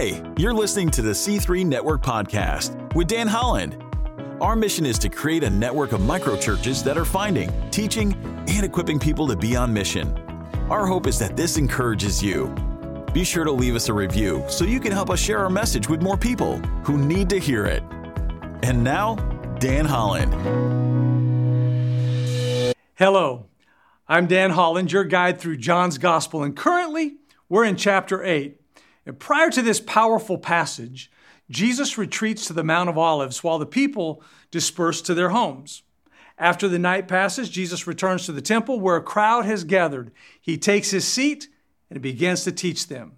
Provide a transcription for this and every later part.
Hey, you're listening to the C3 Network Podcast with Dan Holland. Our mission is to create a network of microchurches that are finding, teaching, and equipping people to be on mission. Our hope is that this encourages you. Be sure to leave us a review so you can help us share our message with more people who need to hear it. And now, Dan Holland. Hello, I'm Dan Holland, your guide through John's Gospel, and currently we're in chapter 8. And prior to this powerful passage, Jesus retreats to the Mount of Olives while the people disperse to their homes. After the night passes, Jesus returns to the temple where a crowd has gathered. He takes his seat and begins to teach them.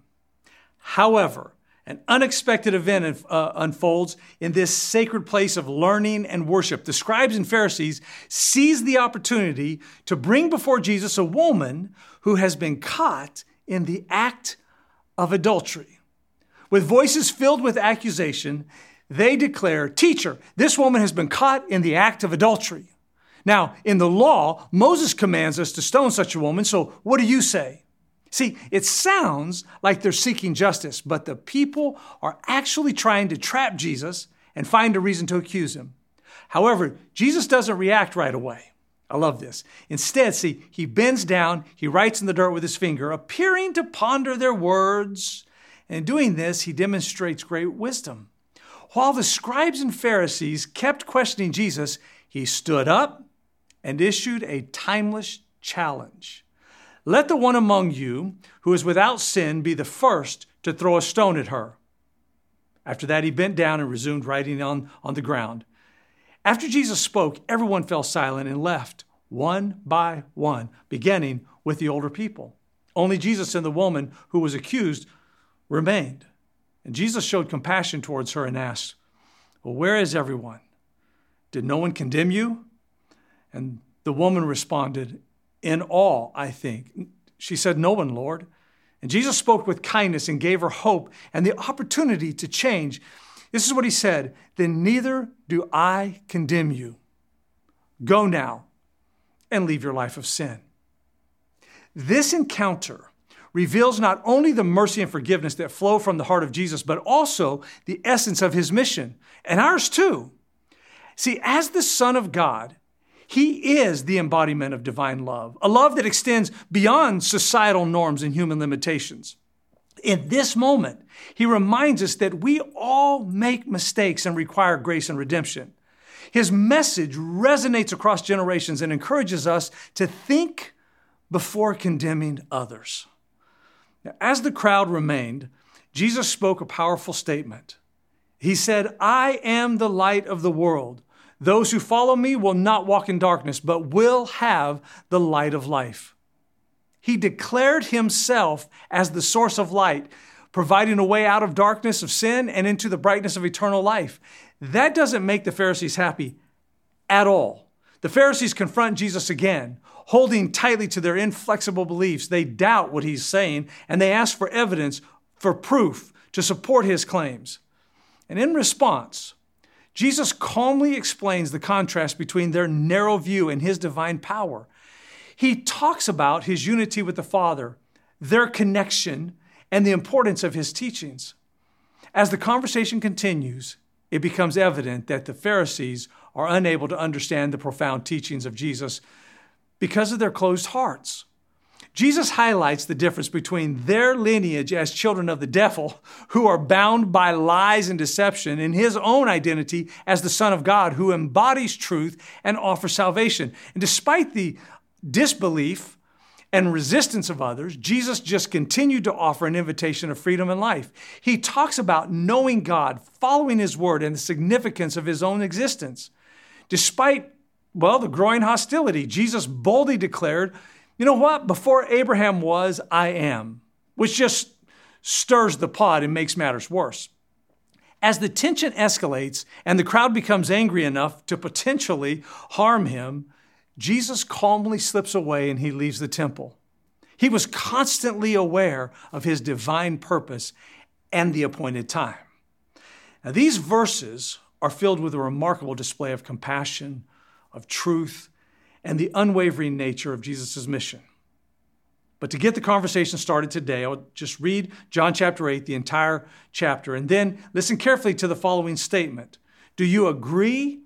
However, an unexpected event uh, unfolds in this sacred place of learning and worship. The scribes and Pharisees seize the opportunity to bring before Jesus a woman who has been caught in the act of adultery. With voices filled with accusation, they declare, Teacher, this woman has been caught in the act of adultery. Now, in the law, Moses commands us to stone such a woman, so what do you say? See, it sounds like they're seeking justice, but the people are actually trying to trap Jesus and find a reason to accuse him. However, Jesus doesn't react right away. I love this. Instead, see, he bends down, he writes in the dirt with his finger, appearing to ponder their words. And in doing this, he demonstrates great wisdom. While the scribes and Pharisees kept questioning Jesus, he stood up and issued a timeless challenge. Let the one among you who is without sin be the first to throw a stone at her. After that, he bent down and resumed writing on, on the ground. After Jesus spoke, everyone fell silent and left, one by one, beginning with the older people. Only Jesus and the woman who was accused remained. And Jesus showed compassion towards her and asked, Well, where is everyone? Did no one condemn you? And the woman responded, In all, I think. She said, No one, Lord. And Jesus spoke with kindness and gave her hope and the opportunity to change. This is what he said Then neither do I condemn you. Go now and leave your life of sin. This encounter reveals not only the mercy and forgiveness that flow from the heart of Jesus, but also the essence of his mission, and ours too. See, as the Son of God, he is the embodiment of divine love, a love that extends beyond societal norms and human limitations. In this moment, he reminds us that we all make mistakes and require grace and redemption. His message resonates across generations and encourages us to think before condemning others. Now, as the crowd remained, Jesus spoke a powerful statement. He said, I am the light of the world. Those who follow me will not walk in darkness, but will have the light of life. He declared himself as the source of light, providing a way out of darkness of sin and into the brightness of eternal life. That doesn't make the Pharisees happy at all. The Pharisees confront Jesus again, holding tightly to their inflexible beliefs. They doubt what he's saying and they ask for evidence, for proof to support his claims. And in response, Jesus calmly explains the contrast between their narrow view and his divine power he talks about his unity with the Father, their connection, and the importance of his teachings. As the conversation continues, it becomes evident that the Pharisees are unable to understand the profound teachings of Jesus because of their closed hearts. Jesus highlights the difference between their lineage as children of the devil, who are bound by lies and deception, and his own identity as the Son of God, who embodies truth and offers salvation. And despite the disbelief and resistance of others, Jesus just continued to offer an invitation of freedom and life. He talks about knowing God, following His word, and the significance of His own existence. Despite, well, the growing hostility, Jesus boldly declared, you know what? Before Abraham was, I am, which just stirs the pot and makes matters worse. As the tension escalates and the crowd becomes angry enough to potentially harm him, Jesus calmly slips away and he leaves the temple. He was constantly aware of his divine purpose and the appointed time. Now, these verses are filled with a remarkable display of compassion, of truth, and the unwavering nature of Jesus' mission. But to get the conversation started today, I'll just read John chapter 8, the entire chapter, and then listen carefully to the following statement. Do you agree,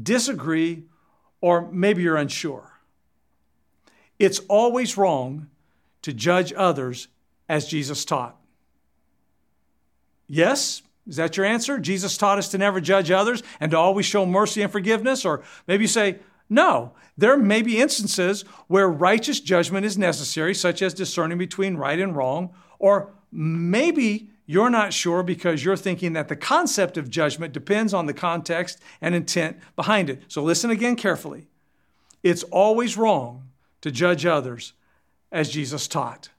disagree, or maybe you're unsure? It's always wrong to judge others as Jesus taught. Yes? Is that your answer? Jesus taught us to never judge others and to always show mercy and forgiveness? Or maybe you say, no, there may be instances where righteous judgment is necessary, such as discerning between right and wrong, or maybe you're not sure because you're thinking that the concept of judgment depends on the context and intent behind it. So listen again carefully. It's always wrong to judge others as Jesus taught.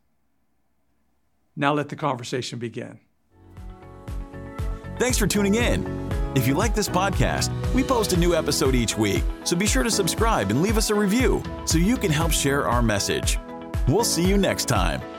Now let the conversation begin. Thanks for tuning in. If you like this podcast, we post a new episode each week, so be sure to subscribe and leave us a review so you can help share our message. We'll see you next time.